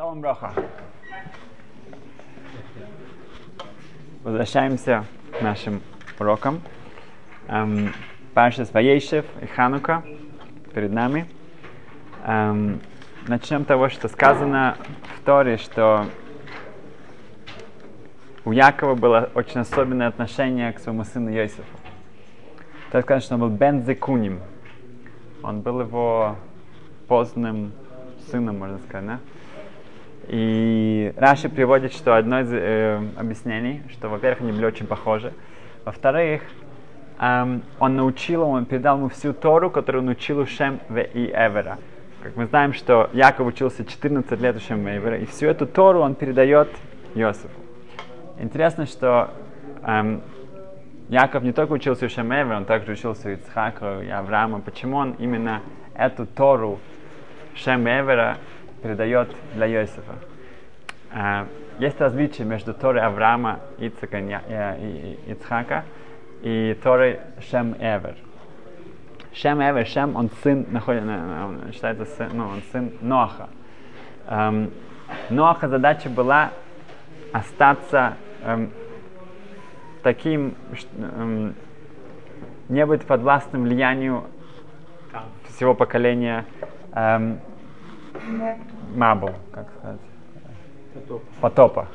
Шалом Броха. Возвращаемся к нашим урокам. Эм, Паша Ваейшев и Ханука перед нами. Эм, начнем с того, что сказано в Торе, что у Якова было очень особенное отношение к своему сыну Йосифу. Так сказано, что он был Бен Зекуним. Он был его поздным сыном, можно сказать, да? И Раши приводит, что одно из э, объяснений, что, во-первых, они были очень похожи. Во-вторых, эм, он научил он передал ему всю Тору, которую он учил у Шем и Эвера. Как мы знаем, что Яков учился 14 лет у Шем и Эвера, и всю эту Тору он передает Иосифу. Интересно, что эм, Яков не только учился у Шем Эвера, он также учился у Ицхака и Авраама. Почему он именно эту Тору Шем и Эвера передает для Иосифа. Uh, есть различие между Торой Авраама, Ицака и, и, Ицхака и Торой Шем Эвер. Шем Эвер, Шем, он сын, находит, он считается сын, ну, он сын Ноаха. Um, Ноаха задача была остаться um, таким, um, не быть подвластным влиянию всего поколения um, Мабл, как сказать? Потоп. Потопа.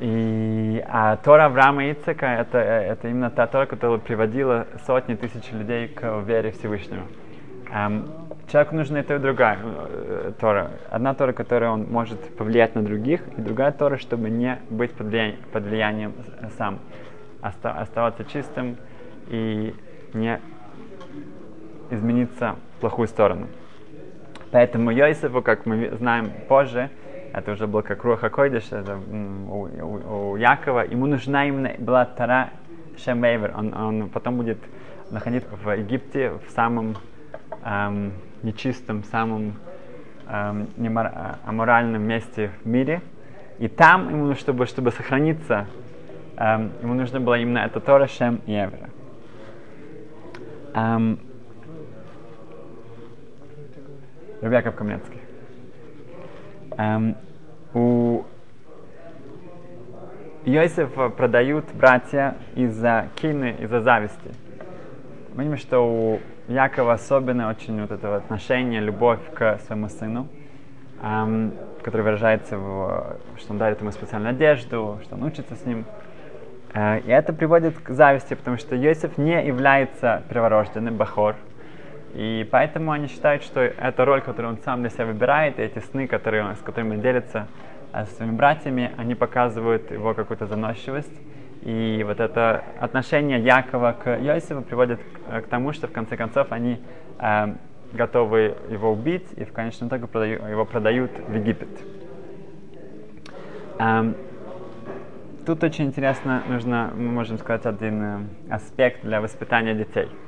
И, а Тора Авраама Ицека это, это именно та Тора, которая приводила сотни тысяч людей к вере Всевышнего. Um, человеку нужна и та и другая э, Тора. Одна Тора, которая он может повлиять на других, и другая Тора, чтобы не быть под влиянием, под влиянием сам. Оста, оставаться чистым и не измениться в плохую сторону. Поэтому Йосифу, как мы знаем позже, это уже был как Руха Койдыш, это у, у, у Якова, ему нужна именно была Тара Шемейвер. Он, он потом будет находиться в Египте в самом эм, нечистом, самом эм, немор, аморальном месте в мире. И там ему, чтобы, чтобы сохраниться, эм, ему нужно было именно это Тора Шем и. Эм, Яков Каменский. Эм, у Иосифа продают братья из-за кины, из-за зависти. Мы видим, что у Якова особенно очень вот это отношение, любовь к своему сыну, эм, который выражается в, что он дарит ему специальную одежду, что он учится с ним. Э, и это приводит к зависти, потому что Иосиф не является перворожденным, Бахор, и поэтому они считают, что эта роль, которую он сам для себя выбирает, и эти сны, которые он, с которыми он делится а, со своими братьями, они показывают его какую-то заносчивость. И вот это отношение Якова к Иосифу приводит к, к тому, что в конце концов они э, готовы его убить и в конечном итоге продаю, его продают в Египет. Эм, тут очень интересно, нужно, мы можем сказать, один э, аспект для воспитания детей –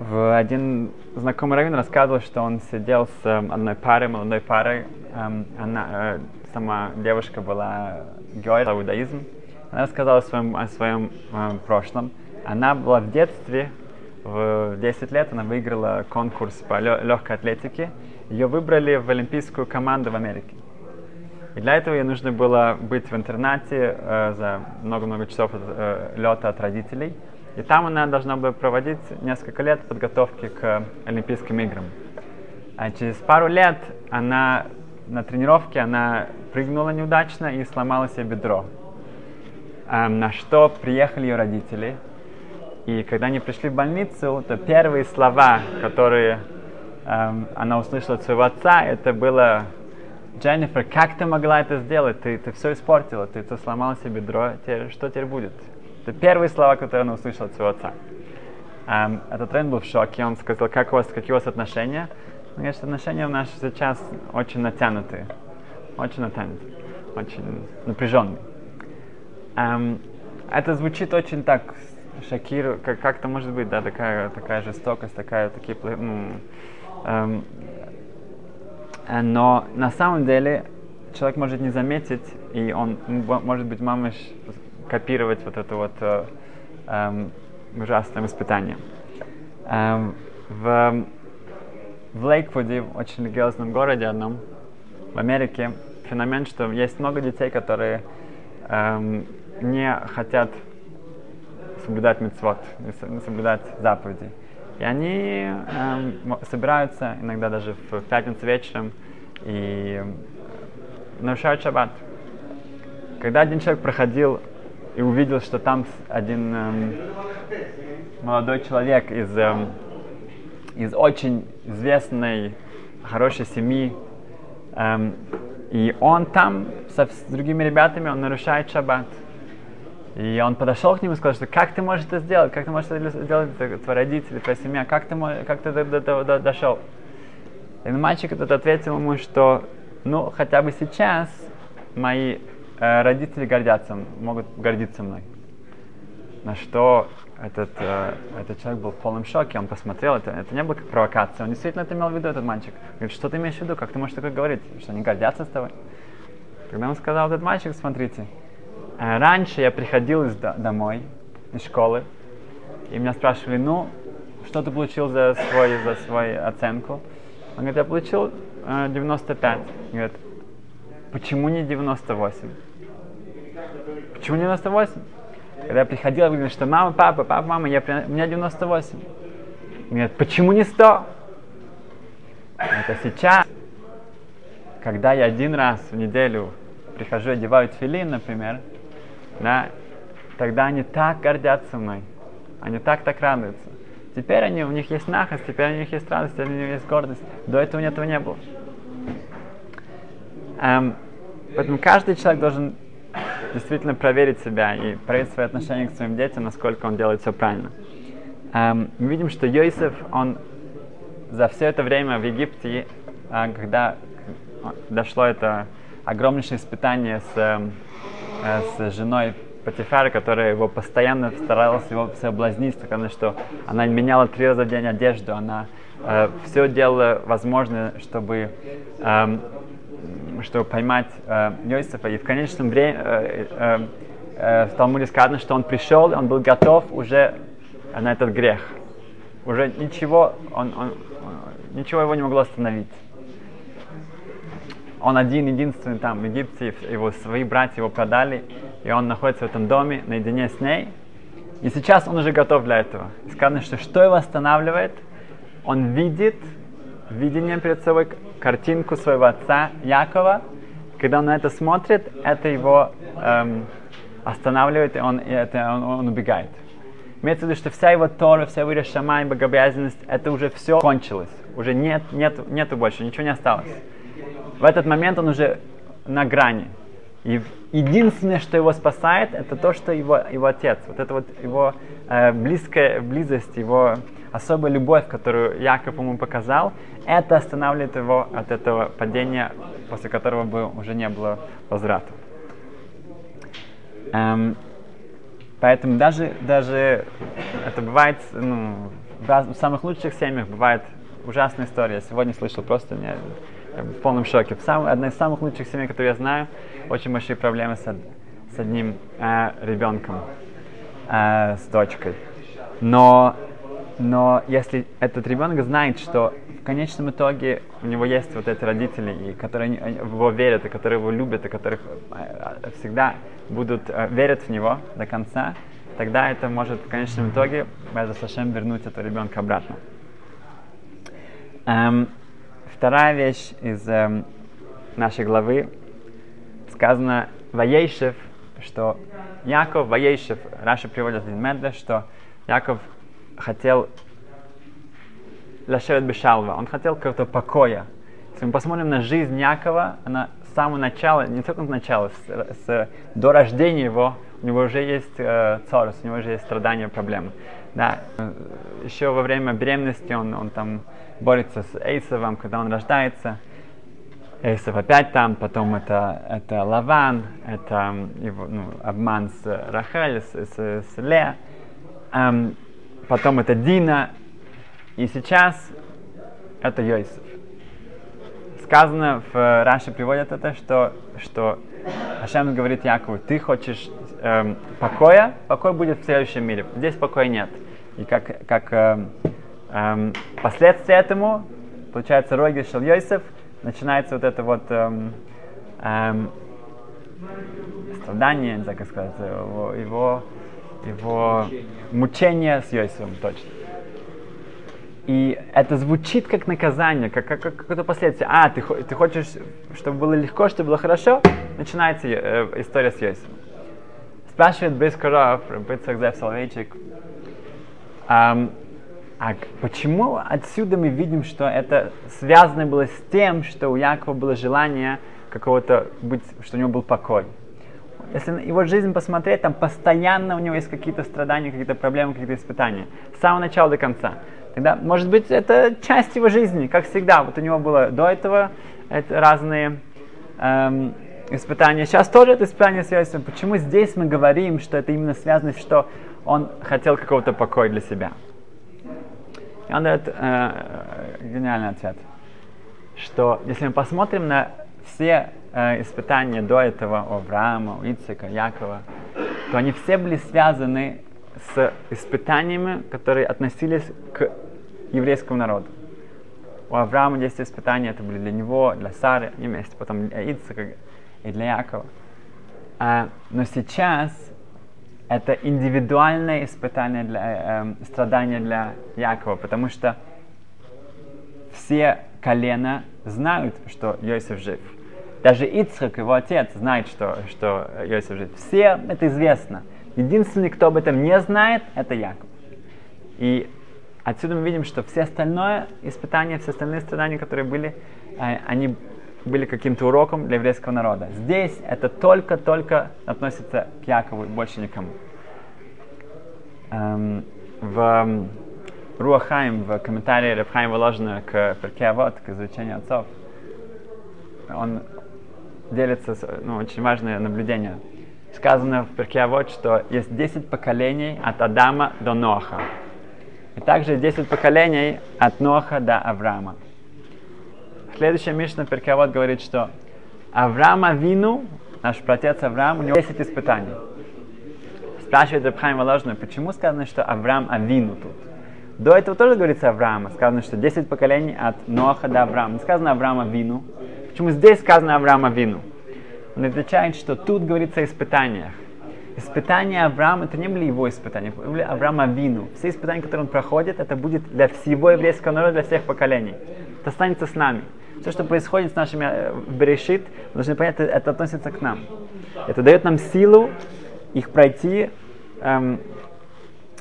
В один знакомый раввин рассказывал, что он сидел с эм, одной парой, молодой парой. Эм, она, э, сама девушка была геой, иудаизм. Она рассказала о своем, о своем э, прошлом. Она была в детстве, в 10 лет, она выиграла конкурс по легкой атлетике. Ее выбрали в олимпийскую команду в Америке. И для этого ей нужно было быть в интернате э, за много-много часов э, лета от родителей – и там она должна была проводить несколько лет подготовки к Олимпийским играм. А через пару лет она на тренировке она прыгнула неудачно и сломала себе бедро. Эм, на что приехали ее родители. И когда они пришли в больницу, то первые слова, которые эм, она услышала от своего отца, это было Дженнифер, как ты могла это сделать? Ты, ты все испортила, ты, ты сломала себе бедро, теперь, что теперь будет? Это первые слова, которые он услышал от своего отца. Um, этот Рен был в шоке, он сказал, как у вас, какие у вас отношения? Ну, конечно, отношения у нас сейчас очень натянутые, очень натянутые, очень напряженные. Um, это звучит очень так шокирует, как, как-то может быть, да, такая, такая жестокость, такая, такие, ну, эм, но на самом деле человек может не заметить, и он, может быть, мамыш копировать вот это вот э, э, ужасное воспитание. Э, в в Лейквуде, очень религиозном городе одном, в Америке, феномен, что есть много детей, которые эм, не хотят соблюдать мецвод, не соблюдать заповеди. И они эм, собираются иногда даже в пятницу вечером и нарушают шаббат. Когда один человек проходил и увидел, что там один эм, молодой человек из, эм, из очень известной, хорошей семьи, эм, и он там со, с другими ребятами, он нарушает шаббат. И он подошел к нему и сказал, что как ты можешь это сделать, как ты можешь это сделать, твои родители, твоя семья, как ты, как ты до, до, до, до, дошел? И мальчик этот ответил ему, что ну хотя бы сейчас мои родители гордятся, могут гордиться мной. На что этот, э, этот человек был в полном шоке, он посмотрел, это, это не было как провокация, он действительно это имел в виду, этот мальчик. Говорит, что ты имеешь в виду, как ты можешь такое говорить, что они гордятся с тобой? Тогда он сказал, этот мальчик, смотрите, э, раньше я приходил из, домой, из школы, и меня спрашивали, ну, что ты получил за, свой, за свою оценку? Он говорит, я получил э, 95. Говорит, почему не 98? Почему 98? Когда я приходил, я говорил, что мама, папа, папа, мама, я, у меня 98. Говорит, почему не 100? Это сейчас, когда я один раз в неделю прихожу, одеваю филин, например, да, тогда они так гордятся мной. Они так так радуются. Теперь они, у них есть нахость, теперь у них есть радость, у них есть гордость. До этого этого не было. Эм, поэтому каждый человек должен действительно проверить себя и проверить свои отношения к своим детям, насколько он делает все правильно. Эм, мы видим, что Йосиф, он за все это время в Египте, э, когда дошло это огромнейшее испытание с, эм, э, с женой Патифара, которая его постоянно старалась его соблазнить, сказано, что она меняла три раза в день одежду, она э, все делала возможное, чтобы, э, чтобы поймать э, Йосифа. И в конечном времени э, э, э, в Талмуде сказано, что он пришел, он был готов уже на этот грех. Уже ничего, он, он, ничего его не могло остановить он один, единственный там в Египте, его свои братья его продали, и он находится в этом доме наедине с ней. И сейчас он уже готов для этого. И сказано, что что его останавливает? Он видит видением перед собой картинку своего отца Якова. Когда он на это смотрит, это его эм, останавливает, и он, и это, он, он убегает. Имеется в виду, что вся его Тора, вся его решама и богобоязненность, это уже все кончилось. Уже нет, нет, нету больше, ничего не осталось. В этот момент он уже на грани. И единственное, что его спасает, это то, что его, его отец, вот это вот его э, близкая близость, его особая любовь, которую Яков ему показал, это останавливает его от этого падения, после которого бы уже не было возврата. Эм, поэтому даже, даже это бывает, ну, в самых лучших семьях бывает ужасная история. Я сегодня слышал просто, мне в полном шоке. Сам, одна из самых лучших семей, которые я знаю, очень большие проблемы с, с одним э, ребенком, э, с дочкой. Но, но если этот ребенок знает, что в конечном итоге у него есть вот эти родители, и которые в верят, и которые его любят, и которых э, всегда будут э, верят в него до конца, тогда это может в конечном итоге Беза Сашем вернуть этого ребенка обратно. Эм, Вторая вещь из э, нашей главы сказано Ваейшев, что Яков, Ваейшев, Раша приводит из Медля, что Яков хотел Лашевет Бешалва, он хотел какого-то покоя. Если мы посмотрим на жизнь Якова, она с самого начала, не только с начала, с, с, до рождения его, у него уже есть э, цорус, у него уже есть страдания, проблемы. Да. Еще во время беременности он, он там борется с Эйсовым, когда он рождается. Эйсов опять там, потом это, это Лаван, это его ну, обман с Рахель, с, с, с Ле, эм, потом это Дина, и сейчас это Йосиф. Сказано в Раше приводят это, что, что Ашем говорит Якову, ты хочешь эм, покоя, покой будет в следующем мире, здесь покоя нет. И как, как эм, Эм, последствия этому получается, Роги Йосеф, начинается вот это вот эм, эм, страдание, не знаю, как сказать, его, его, его мучение с Йосифом, точно. И это звучит как наказание, как, как, как какое-то последствие. А, ты, ты хочешь, чтобы было легко, чтобы было хорошо? Начинается э, история с Йосифом. Спрашивает Брискаров, Рабыцах Зев Соловейчик, эм, а почему отсюда мы видим, что это связано было с тем, что у Якова было желание какого-то быть, что у него был покой? Если его жизнь посмотреть, там постоянно у него есть какие-то страдания, какие-то проблемы, какие-то испытания. С самого начала до конца. Тогда, может быть, это часть его жизни, как всегда. Вот у него было до этого это разные эм, испытания. Сейчас тоже это испытание связано. Почему здесь мы говорим, что это именно связано, что он хотел какого-то покоя для себя? И он дает э, гениальный ответ, что если мы посмотрим на все э, испытания до этого у Авраама, у Ицека, Якова, то они все были связаны с испытаниями, которые относились к еврейскому народу. У Авраама есть испытания, это были для него, для Сары, они вместе, потом для Ицека и для Якова. А, но сейчас это индивидуальное испытание для э, э, страдания для Якова, потому что все колена знают, что Иосиф жив. Даже Ицхак, его отец, знает, что, что Иосиф жив. Все это известно. Единственный, кто об этом не знает, это Яков. И отсюда мы видим, что все остальное испытания, все остальные страдания, которые были, э, они были каким-то уроком для еврейского народа. Здесь это только-только относится к Якову и больше никому. Эм, в Руахаим, в комментарии Рабхаим вложено к Перкеавод, к изучению отцов, он делится, ну, очень важное наблюдение. Сказано в Перкеавод, что есть 10 поколений от Адама до Ноха. И также 10 поколений от Ноха до Авраама. Следующая Мишна Перкеавод говорит, что Авраама Вину, наш протец Авраам, у него 10 испытаний. Спрашивает Рабхайм Воложный, почему сказано, что Авраам Авину тут? До этого тоже говорится Авраама. Сказано, что 10 поколений от Ноаха до Авраама. Не сказано Авраама Вину. Почему здесь сказано Авраама Вину? Он отвечает, что тут говорится о испытаниях. Испытания Авраама, это не были его испытания, это были Авраама Вину. Все испытания, которые он проходит, это будет для всего еврейского народа, для всех поколений. Это останется с нами. Все, что происходит с нашими э, Берешит, мы должны понять, это, это относится к нам. Это дает нам силу их пройти. Эм,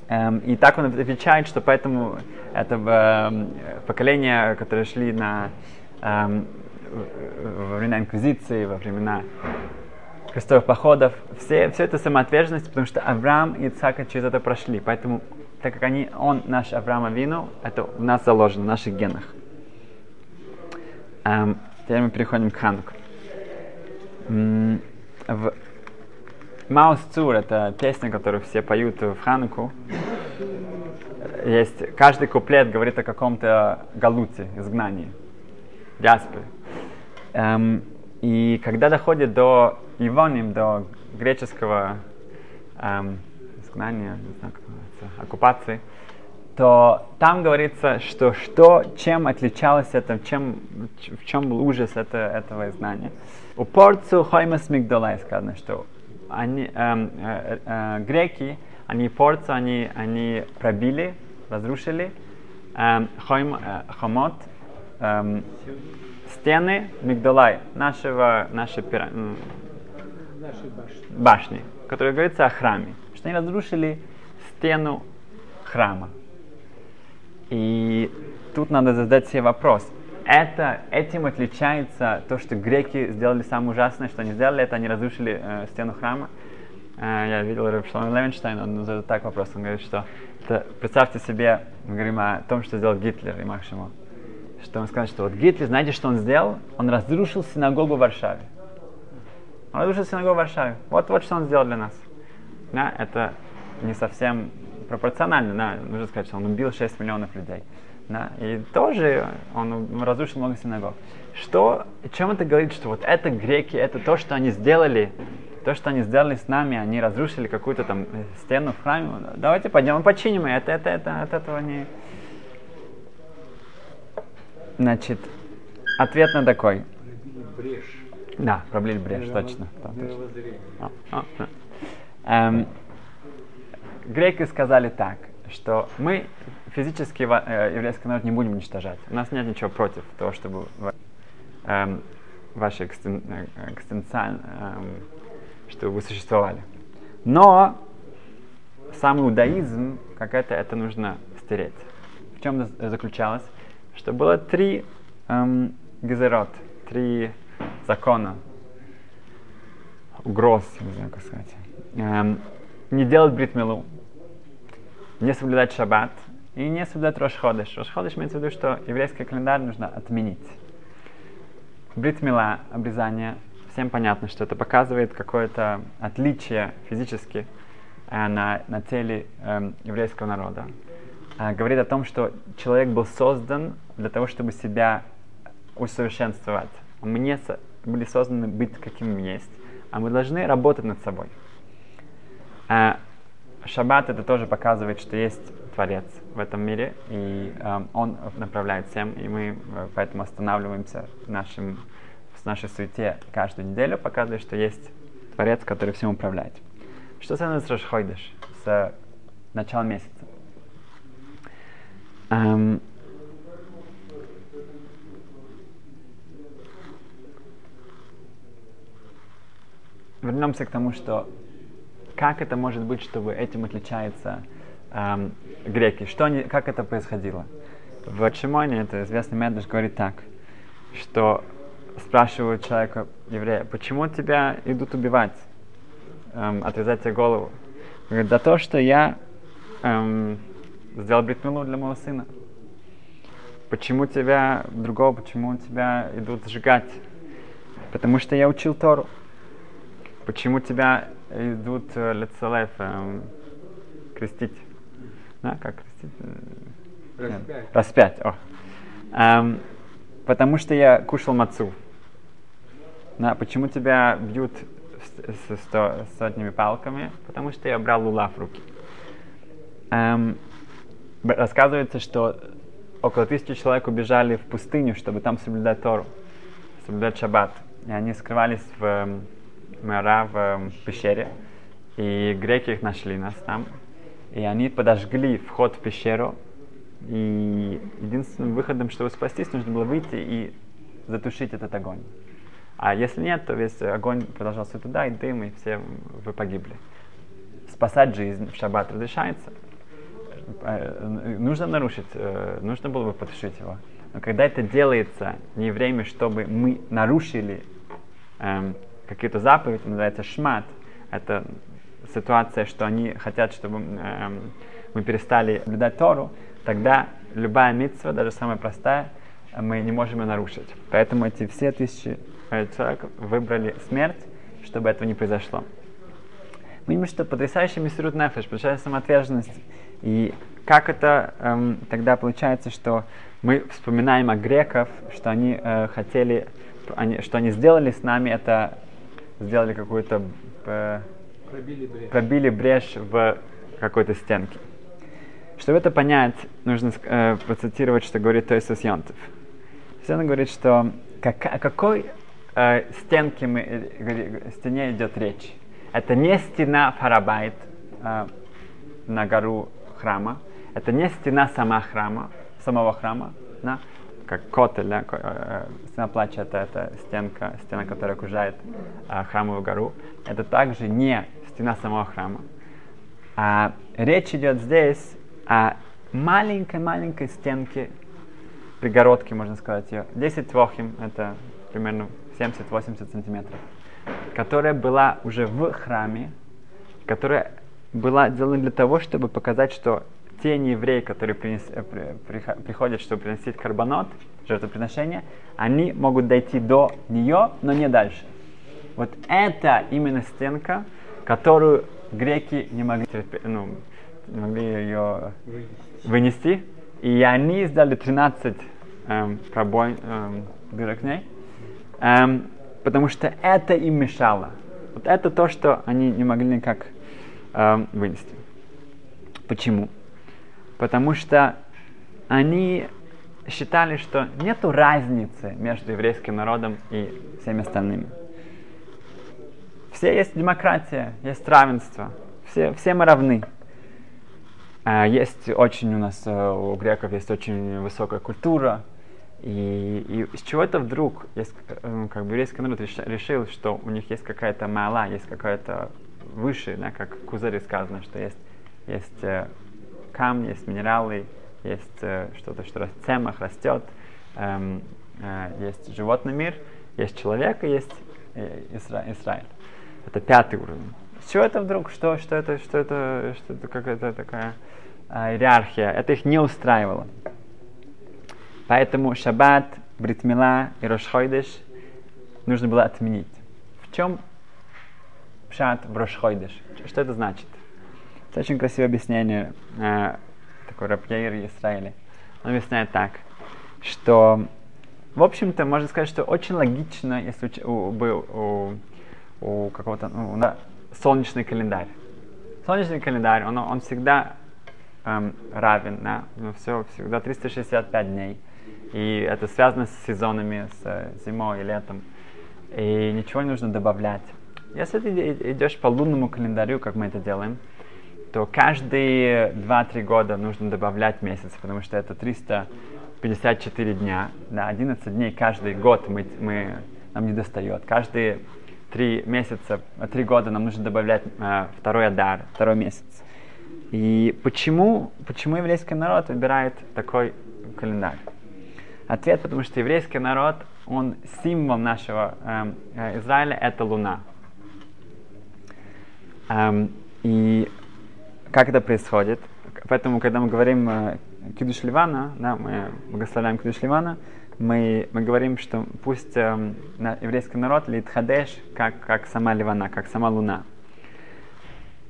эм, и так он отвечает, что поэтому это эм, поколение, которые шли на, эм, во времена Инквизиции, во времена крестовых походов, все, все это самоотверженность, потому что Авраам и Ицхак через это прошли. Поэтому, так как они, он наш Авраам Вину, это у нас заложено, в наших генах. Эм, теперь мы переходим к Хануку. В Маус Цур, это песня, которую все поют в Хануку. Есть, каждый куплет говорит о каком-то галуте, изгнании, диаспоре. Эм, и когда доходит до Ивоним, до греческого эм, изгнания, не знаю, как называется, оккупации, то там говорится, что, что чем отличалось это, чем, в чем был ужас это, этого изгнания. У порцу хоймас мигдолай сказано, что они, эм, э, э, греки, они порцу, они, они пробили, разрушили эм, хойм, э, эм, стены Мигдалай, нашего, нашей пира, башни. башни, которая говорится о храме, что они разрушили стену храма. И тут надо задать себе вопрос. Это, этим отличается то, что греки сделали самое ужасное, что они сделали, это они разрушили э, стену храма. Э, я видел Рабшлам Левенштейн, он задает так вопрос, он говорит, что это, представьте себе, мы говорим о том, что сделал Гитлер и Максимум. Что он сказал, что вот Гитлер, знаете, что он сделал? Он разрушил синагогу в Варшаве. Он разрушил синагогу в Варшаве. Вот, вот что он сделал для нас. Да, это не совсем пропорционально, да, нужно сказать, что он убил 6 миллионов людей. Да, и тоже он разрушил много синагог. Что, чем это говорит, что вот это греки, это то, что они сделали, то, что они сделали с нами, они разрушили какую-то там стену в храме, давайте пойдем и починим, это, это, это, от этого не... Значит, ответ на такой. Брешь. Да, пробили брешь, точно. да, точно. А, а, а. Эм, греки сказали так, что мы физически э, еврейский народ не будем уничтожать. У нас нет ничего против того, чтобы эм, ваши экстен, э, экстенциаль- эм, чтобы вы существовали. Но сам иудаизм, как это, это нужно стереть. В чем заключалось? Что было три эм, гезерот, три закона, угроз, не знаю, как сказать. Эм, не делать бритмилу, не соблюдать шаббат и не соблюдать Рошходыш. Рошходыш имеется в виду, что еврейский календарь нужно отменить. Бритмила, обрезание, всем понятно, что это показывает какое-то отличие физически э, на, на теле эм, еврейского народа. Э, говорит о том, что человек был создан для того, чтобы себя усовершенствовать. Мы не со- были созданы быть каким есть, а мы должны работать над собой. Э, Шаббат это тоже показывает, что есть Творец в этом мире, и э, Он направляет всем, и мы э, поэтому останавливаемся в, нашем, в нашей суете каждую неделю, показывая, что есть Творец, который всем управляет. Что связано с Рошхойдыш, с началом месяца? Эм, вернемся к тому, что как это может быть, чтобы этим отличаются эм, греки? Что они, как это происходило? В Шимоне, это известный Медреш, говорит так, что спрашивают человека, еврея, почему тебя идут убивать, эм, отрезать тебе голову? Говорит, за то, что я эм, сделал бритмилу для моего сына. Почему тебя, другого, почему тебя идут сжигать? Потому что я учил Тору. Почему тебя идут э, лецелев, эм, крестить? Да, как крестить? Распять. Распять, о. Эм, потому что я кушал мацу. Да, почему тебя бьют с, сотнями палками? Потому что я брал лула в руки. Эм, рассказывается, что около тысячи человек убежали в пустыню, чтобы там соблюдать Тору, соблюдать шаббат. И они скрывались в эм, Мара, в эм, пещере. И греки их нашли нас там. И они подожгли вход в пещеру. И единственным выходом, чтобы спастись, нужно было выйти и затушить этот огонь. А если нет, то весь огонь продолжался туда, и дым, и все вы погибли. Спасать жизнь в шаббат разрешается. Э, Нужно нарушить, э, нужно было бы потушить его. Но когда это делается не время, чтобы мы нарушили эм, какие-то заповеди, называется шмат, это ситуация, что они хотят, чтобы эм, мы перестали соблюдать Тору, тогда любая митцва, даже самая простая, мы не можем ее нарушить. Поэтому эти все тысячи э, человек выбрали смерть, чтобы этого не произошло. Мы видим, что потрясающий мисрут нефеш, потрясающая самоотверженность. И как это эм, тогда получается, что мы вспоминаем о греков, что они э, хотели, они, что они сделали с нами, это сделали какую-то, э, Пробили брешь. пробили брешь в какой-то стенке. Чтобы это понять, нужно э, процитировать, что говорит Тойсус Йонтов. Он говорит, что как, о какой э, стенке мы, э, говори- стене идет речь. Это не стена Фарабайт э, на гору храма, это не стена сама храма, самого храма, да? как котель, да? ко- э, стена плача это, это стенка, стена, которая окружает э, храмовую гору. Это также не стена самого храма. А речь идет здесь о маленькой-маленькой стенке, пригородке, можно сказать ее. 10 твохим, это примерно 70-80 сантиметров, которая была уже в храме, которая была сделана для того, чтобы показать, что те неевреи, которые принес- э, при- прихо- приходят, чтобы приносить карбонот, жертвоприношение, они могут дойти до нее, но не дальше. Вот это именно стенка, которую греки не могли, ну, не могли ее вынести. И они сделали 13 эм, пробой, эм, дырок ней, эм, потому что это им мешало. Вот это то, что они не могли никак эм, вынести. Почему? Потому что они считали, что нет разницы между еврейским народом и всеми остальными. Все есть демократия, есть равенство, все, все мы равны. А, есть очень у нас, э, у греков есть очень высокая культура, и, и с чего это вдруг, есть, э, как бы еврейский народ решил, что у них есть какая-то мала, есть какая-то выше, да, как в Кузаре сказано, что есть, есть э, камни, есть минералы, есть э, что-то, что в цемах растет, эм, э, есть животный мир, есть человек и есть э, Исра Израиль. Это пятый уровень. Чего это вдруг? Что, что это, что это, что это какая-то такая э, иерархия? Это их не устраивало. Поэтому шаббат, бритмила и рошхойдыш нужно было отменить. В чем пшат в рошхойдыш? Что это значит? Это очень красивое объяснение э, такой Рапьер Израиля. Он объясняет так, что, в общем-то, можно сказать, что очень логично, если у, был у, у какого-то ну, да, солнечный календарь. Солнечный календарь, он, он всегда эм, равен, да, ну, все, всегда 365 дней. И это связано с сезонами, с э, зимой и летом. И ничего не нужно добавлять. Если ты идешь по лунному календарю, как мы это делаем, то каждые 2-3 года нужно добавлять месяц, потому что это 354 дня. Да, 11 дней каждый год мы, мы, нам не достает. Каждые 3 месяца, 3 года нам нужно добавлять э, второй адар, второй месяц. И почему, почему еврейский народ выбирает такой календарь? Ответ, потому что еврейский народ, он символ нашего эм, э, Израиля, это Луна. И как это происходит? Поэтому, когда мы говорим э, Кидуш Ливана, да, мы благословляем Кидуш Ливана, мы, мы говорим, что пусть э, на, еврейский народ лит хадеш, как, как сама Ливана, как сама Луна.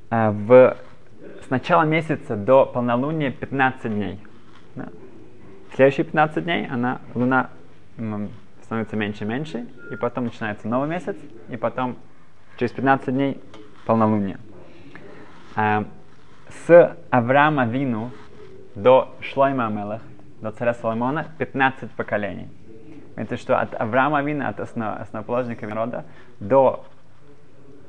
Э, в, с начала месяца до полнолуния 15 дней. Да? Следующие 15 дней она, Луна становится меньше и меньше, и потом начинается новый месяц, и потом через 15 дней полнолуние. А, с Авраама Вину до Шлойма Амелах, до царя Соломона, 15 поколений. Это что от Авраама Вина, от основ, основоположника народа, до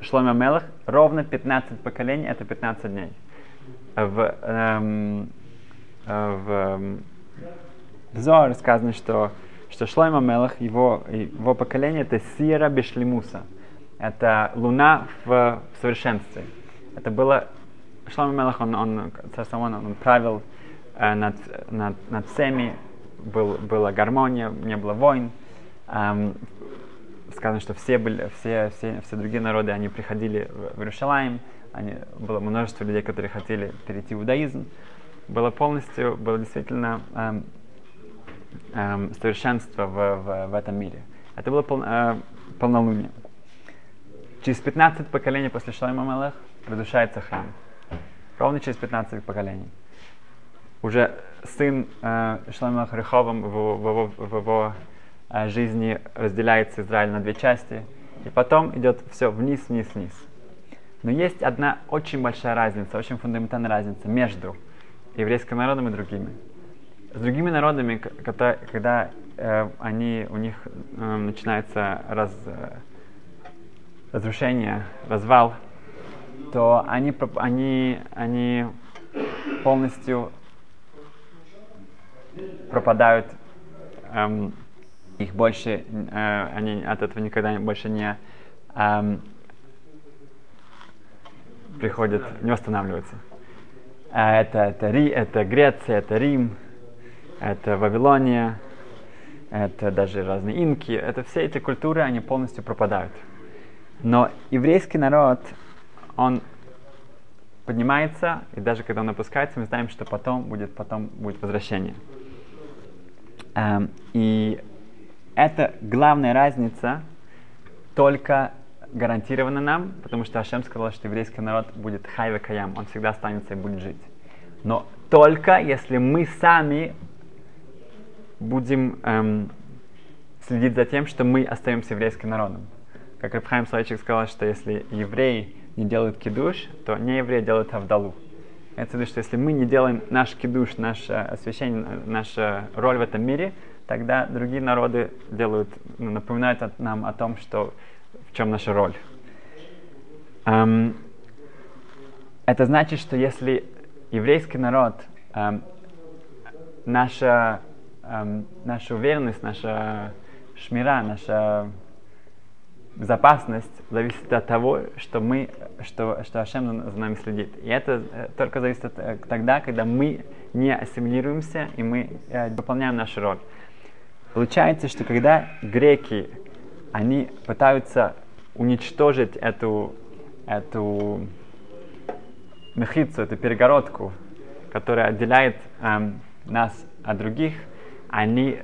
Шлойма Мелах ровно 15 поколений, это 15 дней. В, эм, в эм, в Зоар сказано, что, что Шлойма Мелах, его, его поколение, это Сира Бешлимуса. Это луна в совершенстве. Это было... Шлойма Мелах, он, он, он, он правил э, над, над, над всеми, был, была гармония, не было войн. Эм, сказано, что все, были, все, все, все другие народы, они приходили в Иерушалаим, они, было множество людей, которые хотели перейти в иудаизм. Было полностью, было действительно эм, эм, совершенства в, в, в этом мире. Это было пол, э, полнолуние. Через 15 поколений после Шлайма Малех разрушается храм. Ровно через 15 поколений. Уже сын э, Шлайма Реховым в, в, в, в его э, жизни разделяется Израиль на две части. И потом идет все вниз, вниз, вниз. Но есть одна очень большая разница, очень фундаментальная разница между еврейским народом и другими с другими народами, когда, когда э, они, у них э, начинается раз, э, разрушение, развал, то они, они, они полностью пропадают, эм, их больше, э, они от этого никогда больше не эм, приходят, не восстанавливаются. Э, это, это, Ри, это Греция, это Рим, это Вавилония, это даже разные инки, это все эти культуры, они полностью пропадают. Но еврейский народ, он поднимается, и даже когда он опускается, мы знаем, что потом будет, потом будет возвращение. Эм, и это главная разница только гарантирована нам, потому что Ашем сказал, что еврейский народ будет хайве каям, он всегда останется и будет жить. Но только если мы сами будем эм, следить за тем, что мы остаемся еврейским народом. Как Рабхайм Слайчик сказал, что если евреи не делают кидуш, то не евреи делают авдалу. Это значит, что если мы не делаем наш кидуш, наше освящение, наша роль в этом мире, тогда другие народы делают, ну, напоминают нам о том, что в чем наша роль. Эм, это значит, что если еврейский народ, эм, наша, эм, наша уверенность, наша шмира, наша безопасность зависит от того, что мы, что, что Ашем за нами следит. И это э, только зависит от, э, тогда, когда мы не ассимилируемся и мы э, выполняем нашу роль. Получается, что когда греки, они пытаются уничтожить эту, эту мехицу, эту перегородку, которая отделяет эм, нас от других, они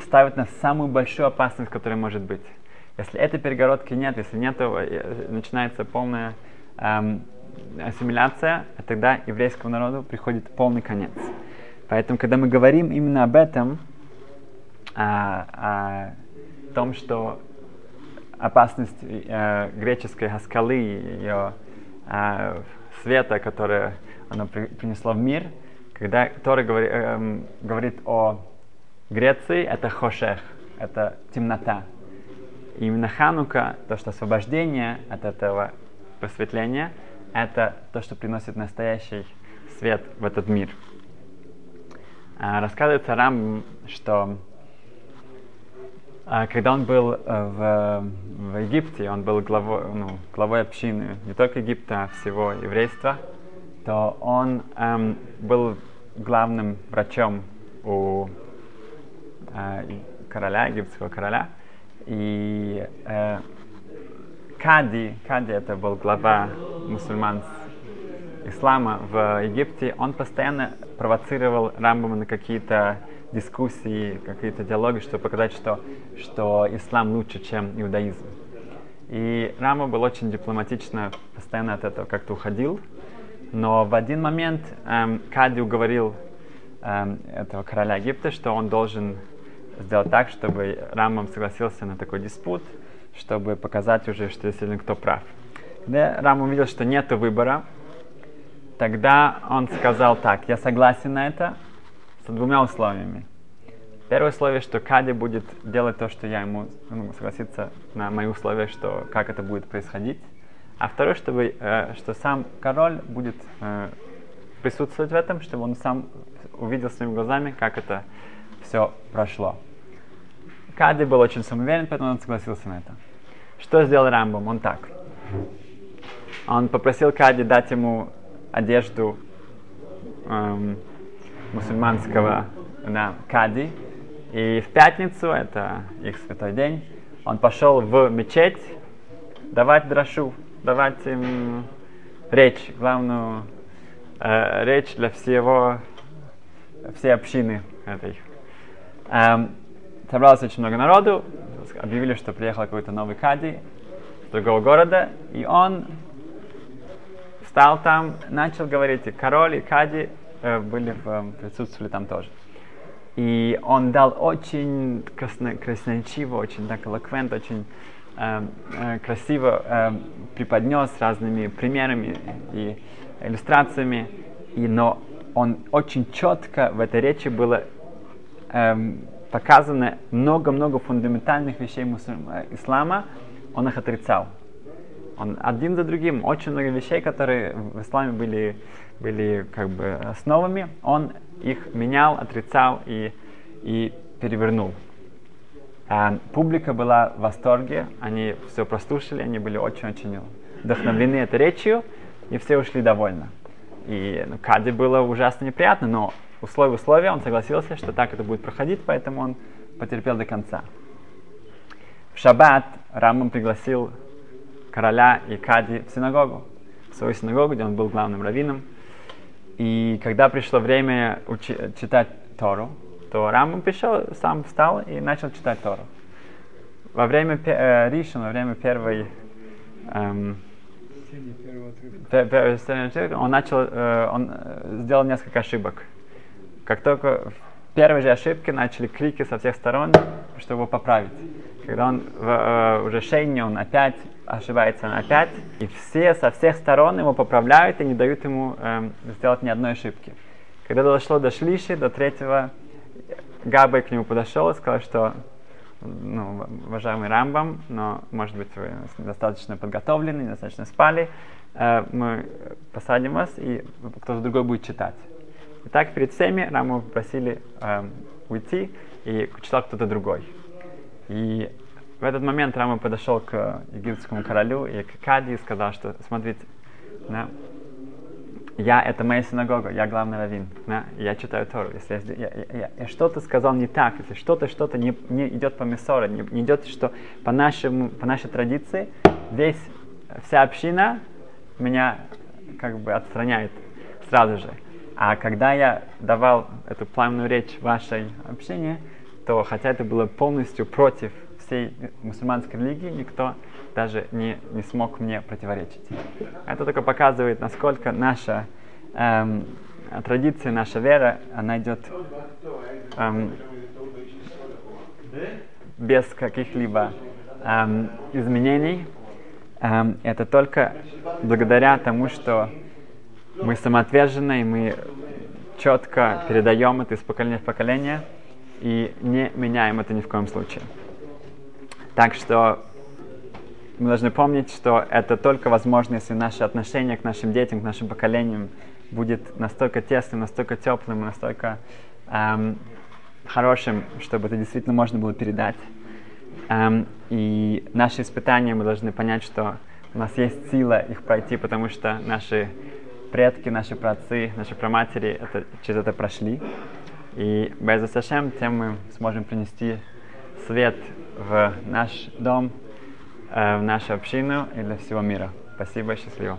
ставят нас в самую большую опасность, которая может быть. Если этой перегородки нет, если нет, начинается полная эм, ассимиляция, тогда еврейскому народу приходит полный конец. Поэтому, когда мы говорим именно об этом, о, о том, что опасность э, греческой хаскалы, ее э, света, которое оно при, принесло в мир, когда Тора говори, э, говорит о Греции, это хошех, это темнота. Именно Ханука, то, что освобождение от этого просветления, это то, что приносит настоящий свет в этот мир. А, рассказывается Рам, что а, когда он был э, в, в Египте, он был главой, ну, главой общины не только Египта, а всего еврейства, то он эм, был главным врачом у э, короля, египетского короля. И э, Кади, Кади это был глава мусульман ислама в Египте, он постоянно провоцировал Рамбама на какие-то дискуссии, какие-то диалоги, чтобы показать, что, что ислам лучше, чем иудаизм. И Рама был очень дипломатично, постоянно от этого как-то уходил. Но в один момент эм, Кади уговорил эм, этого короля Египта, что он должен сделать так, чтобы Рамбам согласился на такой диспут, чтобы показать уже, что действительно кто прав. Когда Рам увидел, что нет выбора, тогда он сказал так, я согласен на это с двумя условиями. Первое условие, что Кади будет делать то, что я ему ну, согласиться на мои условия, что как это будет происходить. А второе, чтобы, э, что сам король будет э, присутствовать в этом, чтобы он сам увидел своими глазами, как это все прошло. Кади был очень самоуверен, поэтому он согласился на это. Что сделал Рамбом? Он так. Он попросил Кади дать ему одежду эм, мусульманского да, Кади. И в пятницу, это их святой день, он пошел в мечеть давать драшу, давать им речь, главную э, речь для всего, всей общины этой. Эм, собралось очень много народу, объявили, что приехал какой-то новый кади с другого города, и он встал там, начал говорить, и король, и кади э, были в, присутствовали там тоже. И он дал очень красно, красноречиво, очень так элоквент, очень э, э, красиво э, преподнес разными примерами и иллюстрациями. И, но он очень четко в этой речи было эм, показано много-много фундаментальных вещей мусульм... ислама, он их отрицал. Он один за другим, очень много вещей, которые в исламе были, были как бы основами, он их менял, отрицал и, и перевернул. А публика была в восторге, они все прослушали, они были очень-очень вдохновлены этой речью, и все ушли довольны. И ну, Кади было ужасно неприятно, но условия условия, он согласился, что так это будет проходить, поэтому он потерпел до конца. В шаббат Рамбам пригласил короля и Кади в синагогу, в свою синагогу, где он был главным раввином. И когда пришло время учи- читать Тору, то Рамбам пришел, сам встал и начал читать Тору. Во время э, Ришин, во время первой эм, он начал, э, он э, сделал несколько ошибок. Как только в первой же ошибке начали крики со всех сторон, чтобы его поправить. Когда он в, э, уже шейне, он опять ошибается он опять, и все со всех сторон его поправляют и не дают ему эм, сделать ни одной ошибки. Когда дошло до шлиши, до третьего, Габай к нему подошел и сказал, что ну, уважаемый Рамбам, но, может быть, вы достаточно подготовлены, недостаточно спали, э, мы посадим вас, и кто-то другой будет читать. И так перед всеми Раму попросили э, уйти, и читал кто-то другой. И в этот момент Рама подошел к египетскому королю и к Кади и сказал, что, смотрите, да, я, это моя синагога, я главный раввин, да, я читаю Тору. Если я, я, я, я что-то сказал не так, если что-то, что-то не, не идет по Месоре, не, не идет, что по, нашему, по нашей традиции, весь, вся община меня как бы отстраняет сразу же. А когда я давал эту пламенную речь вашей общине, то хотя это было полностью против всей мусульманской религии, никто даже не, не смог мне противоречить. Это только показывает, насколько наша эм, традиция, наша вера, она идет эм, без каких-либо эм, изменений. Эм, это только благодаря тому, что мы самоотвержены, и мы четко передаем это из поколения в поколение и не меняем это ни в коем случае. Так что мы должны помнить, что это только возможно, если наше отношение к нашим детям, к нашим поколениям будет настолько тесным, настолько теплым, настолько эм, хорошим, чтобы это действительно можно было передать. Эм, и наши испытания мы должны понять, что у нас есть сила их пройти, потому что наши предки, наши праотцы, наши праматери это, через это прошли. И без Сашем тем мы сможем принести свет в наш дом, э, в нашу общину и для всего мира. Спасибо, счастливо.